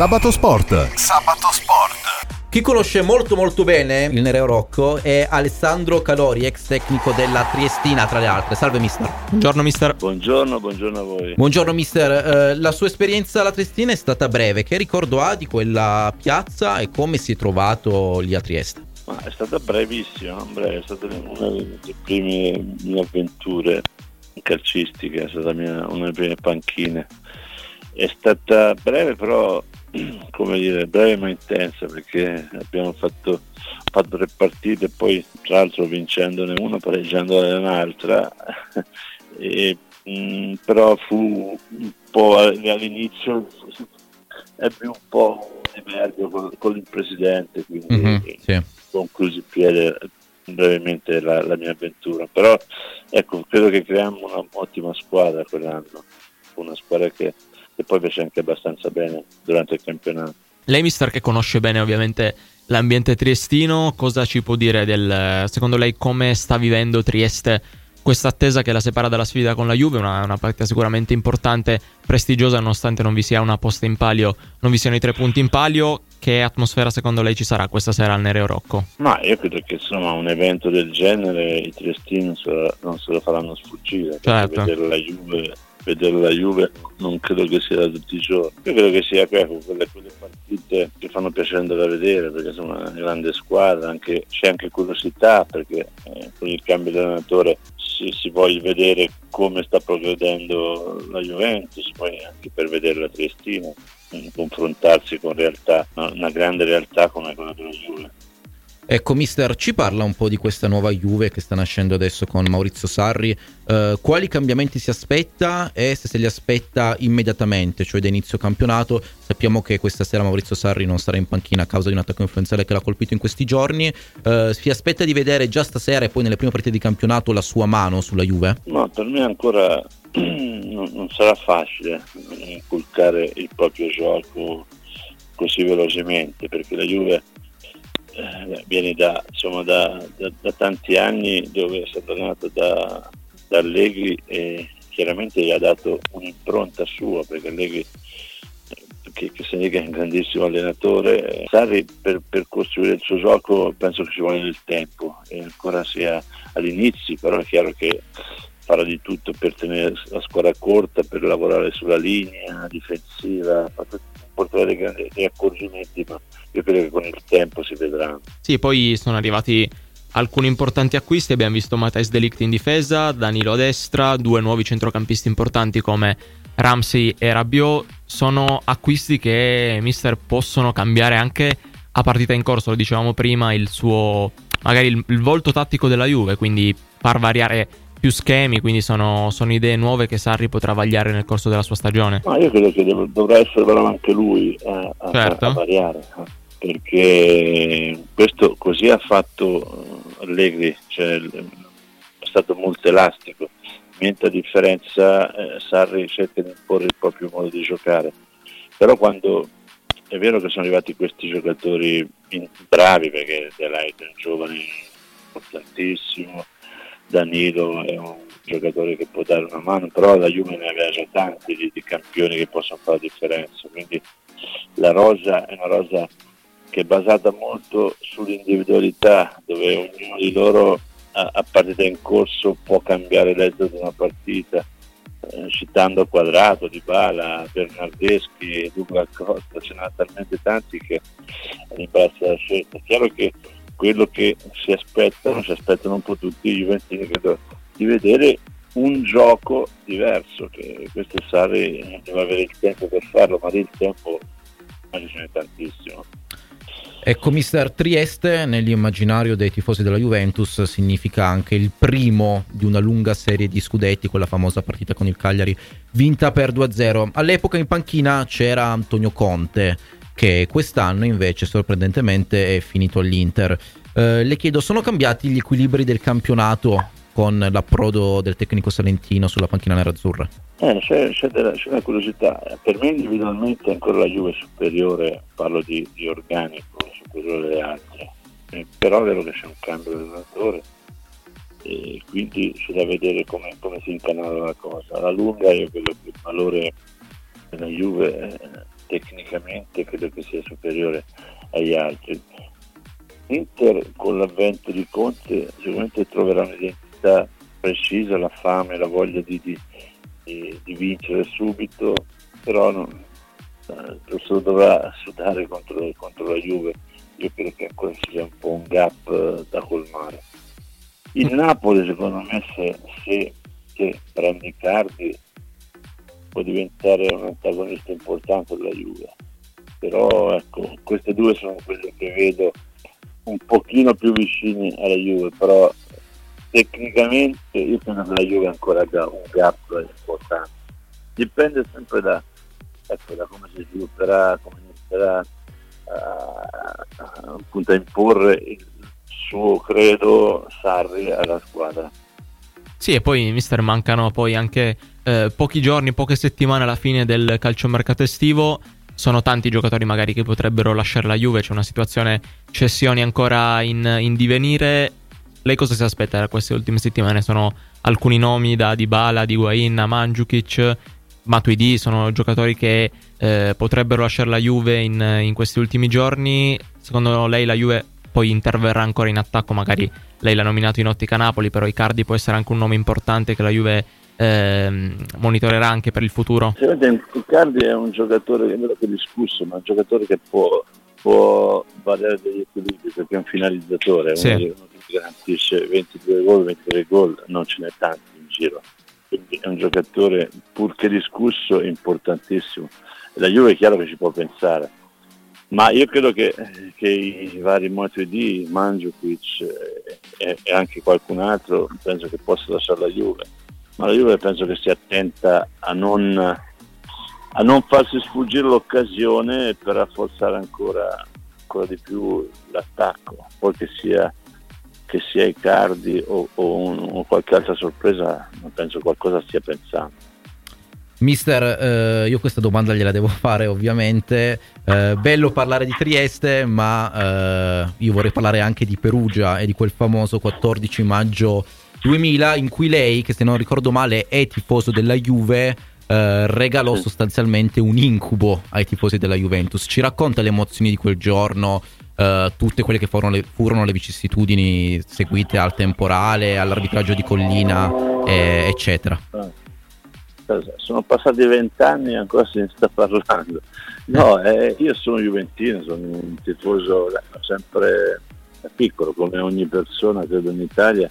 Sabato Sport. Sabato Sport. Chi conosce molto molto bene il Nereo Rocco è Alessandro Calori, ex tecnico della Triestina tra le altre. Salve mister. Buongiorno mister. Buongiorno, buongiorno a voi. Buongiorno mister, eh, la sua esperienza alla Triestina è stata breve, che ricordo ha di quella piazza e come si è trovato lì a Trieste? Ma è stata brevissima, breve, è stata una delle prime mie avventure calcistiche, è stata mia, una delle prime panchine. È stata breve però come dire, breve ma intensa perché abbiamo fatto, fatto tre partite poi tra l'altro vincendone una, pareggiandone un'altra, e, mh, mm, però fu un po' all'inizio ebbe un po' di merito con, con, il presidente, quindi mm-hmm, sì. conclusi piede brevemente la, la, mia avventura, però ecco, credo che creiamo un'ottima squadra quell'anno, una squadra che e poi fece anche abbastanza bene durante il campionato. Lei, mister, che conosce bene ovviamente l'ambiente triestino, cosa ci può dire del, secondo lei come sta vivendo Trieste questa attesa che la separa dalla sfida con la Juve, una, una partita sicuramente importante, prestigiosa, nonostante non vi sia una posta in palio, non vi siano i tre punti in palio. Che atmosfera secondo lei ci sarà questa sera al Nereo Rocco? Ma io credo che insomma un evento del genere i triestini non se lo, faranno sfuggire. Certo. Vedere la Juve vedere la Juve non credo che sia da tutti i giorni. Io credo che sia ecco, quelle, quelle, partite che fanno piacere da vedere perché sono una grande squadra, anche, c'è anche curiosità perché eh, con il cambio di allenatore si, si vuole vedere come sta progredendo la Juventus, poi anche per vedere la Triestina, confrontarsi con realtà, una grande realtà come quella della Juve. Ecco, mister, ci parla un po' di questa nuova Juve che sta nascendo adesso con Maurizio Sarri. Eh, quali cambiamenti si aspetta e se se li aspetta immediatamente, cioè da inizio campionato? Sappiamo che questa sera Maurizio Sarri non sarà in panchina a causa di un attacco influenzale che l'ha colpito in questi giorni. Eh, si aspetta di vedere già stasera e poi nelle prime partite di campionato la sua mano sulla Juve? No, per me ancora non, non sarà facile inculcare il proprio gioco così velocemente perché la Juve eh, viene da, insomma, da, da, da, tanti anni dove è stato allenato da, Allegri e chiaramente gli ha dato un'impronta sua perché Allegri eh, che, che significa un grandissimo allenatore. Sarri per, per, costruire il suo gioco penso che ci vuole del tempo e ancora sia all'inizio, però è chiaro che farà di tutto per tenere la squadra corta, per lavorare sulla linea difensiva, portare dei grandi dei accorgimenti, ma io credo che con il tempo si vedrà. Sì, poi sono arrivati alcuni importanti acquisti, abbiamo visto Matthijs Delict in difesa, Danilo a destra, due nuovi centrocampisti importanti come Ramsey e Rabiot, sono acquisti che Mister possono cambiare anche a partita in corso, lo dicevamo prima, il suo magari il, il volto tattico della Juve, quindi far variare più schemi, quindi sono, sono, idee nuove che Sarri potrà vagliare nel corso della sua stagione. Ma io credo che dov- dovrà essere bravo anche lui a, a, certo. a variare, perché questo così ha fatto Allegri, cioè, è stato molto elastico, mentre a differenza eh, Sarri cerca di imporre il proprio modo di giocare. Però quando è vero che sono arrivati questi giocatori bravi, perché Delight è un giovane importantissimo, Danilo è un giocatore che può dare una mano, però la Juve ne aveva già tanti di, di campioni che possono fare la differenza, quindi la rosa è una rosa che è basata molto sull'individualità, dove ognuno di loro a, a partita in corso può cambiare l'esito di una partita, eh, citando Quadrato, Di Bala, Bernardeschi, Luca Costa, ce ne sono talmente tanti che l'imbarazzo della scelta. Chiaro che quello che si aspettano, si aspettano un po' tutti i Juventini credo, di vedere un gioco diverso, che questo Sarri deve avere il tempo per farlo, ma il tempo ma ce tantissimo. Ecco, mister Trieste nell'immaginario dei tifosi della Juventus significa anche il primo di una lunga serie di scudetti, quella famosa partita con il Cagliari vinta per 2-0. All'epoca in panchina c'era Antonio Conte, che quest'anno invece sorprendentemente è finito all'Inter. Eh, le chiedo, sono cambiati gli equilibri del campionato con l'approdo del tecnico salentino sulla panchina nerazzurra? Eh, c'è, c'è, della, c'è, una curiosità, per me individualmente ancora la Juve è superiore, parlo di, di organico, superiore alle altre, eh, però è vero che c'è un cambio di allenatore e quindi c'è da vedere come, come si incanala la cosa. Alla lunga io credo che il valore della Juve tecnicamente credo che sia superiore agli altri. Inter con l'avvento di Conte sicuramente troverà un'identità precisa, la fame, la voglia di, di, di, di vincere subito, però non, eh, lo dovrà sudare contro, contro, la Juve. Io credo che ancora ci sia un po' un gap eh, da colmare. Il Napoli secondo me se, se, se prende i cardi può diventare un antagonista importante della Juve. Però ecco, queste due sono quelle che vedo un pochino più vicini alla Juve, però tecnicamente io penso che la Juve ancora ha un gap importante. Dipende sempre da, ecco, da come si svilupperà, come inizierà a, appunto, a imporre il suo credo Sarri alla squadra. Sì, e poi mister mancano poi anche eh, pochi giorni, poche settimane alla fine del calciomercato estivo. Sono tanti i giocatori magari che potrebbero lasciare la Juve, c'è una situazione cessioni ancora in, in divenire. Lei cosa si aspetta da queste ultime settimane? Sono alcuni nomi da Dybala, di Guain, Mandzukic, Matuidi, sono giocatori che eh, potrebbero lasciare la Juve in, in questi ultimi giorni. Secondo lei la Juve poi interverrà ancora in attacco, magari lei l'ha nominato in ottica Napoli, però Icardi può essere anche un nome importante che la Juve eh, monitorerà anche per il futuro? Icardi è un giocatore che è vero che discusso, ma è un giocatore che può, può valere degli equilibri perché è un finalizzatore, sì. uno, uno che garantisce 22 gol, 23 gol, non ce n'è tanti in giro. Quindi è un giocatore pur che discusso importantissimo. La Juve è chiaro che ci può pensare, ma io credo che, che i vari Matuidi, Mandzukic e, e, anche qualcun altro penso che possa lasciare la Juve ma la Juve penso che sia attenta a non, a non farsi sfuggire l'occasione per rafforzare ancora, ancora di più l'attacco, poi che sia, che sia Icardi o, o, un, o qualche altra sorpresa, penso qualcosa stia pensando. Mister, eh, io questa domanda gliela devo fare ovviamente. Eh, bello parlare di Trieste, ma eh, io vorrei parlare anche di Perugia e di quel famoso 14 maggio 2000 in cui lei, che se non ricordo male è tifoso della Juve, eh, regalò sostanzialmente un incubo ai tifosi della Juventus. Ci racconta le emozioni di quel giorno, eh, tutte quelle che furono le, furono le, vicissitudini seguite al temporale, all'arbitraggio di Collina, eh, Sono passati vent'anni e ancora se ne sta parlando. No, eh, io sono juventino, sono un tifoso sempre piccolo come ogni persona, credo in Italia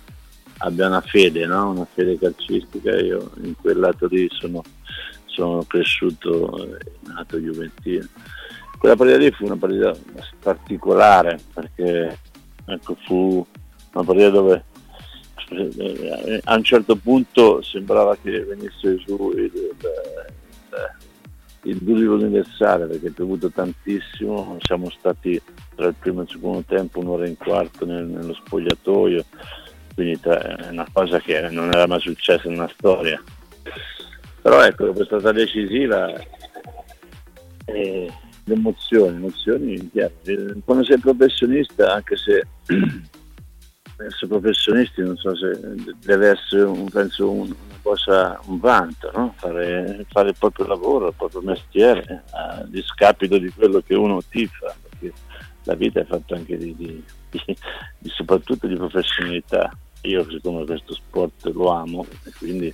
abbia una fede, no? una fede calcistica. Io in quel lato lì sono, sono cresciuto nato Juventino. Quella partita lì fu una partita particolare perché ecco, fu una partita dove eh, a un certo punto sembrava che venisse giù il, il, il Dulivo universale perché è piovuto tantissimo, siamo stati tra il primo e il secondo tempo un'ora e un quarto nel, nello spogliatoio, quindi è una cosa che non era mai successa una storia. Però ecco, questa stata decisiva e le emozioni, emozioni quando sei professionista, anche se essere professionisti non so se deve essere un, penso un, cosa, un vanto, no? fare, fare, il proprio lavoro, il proprio mestiere, a discapito di quello che uno tifa, perché la vita è fatta anche di, di, di, soprattutto di professionalità io siccome questo sport lo amo quindi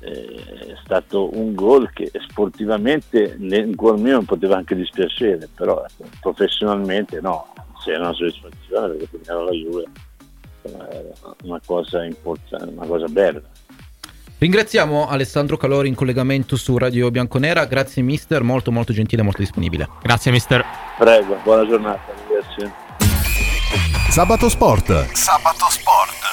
eh, è stato un gol che sportivamente nel gol mio non poteva anche dispiacere, però ecco, professionalmente no, se una soddisfazione perché pugnava la Juve era una cosa importante, una cosa bella. Ringraziamo Alessandro Calori in collegamento su Radio Bianconera, grazie mister, molto molto gentile e molto disponibile. Grazie mister. Prego, buona giornata, grazie. Sabato Sport. Sabato Sport.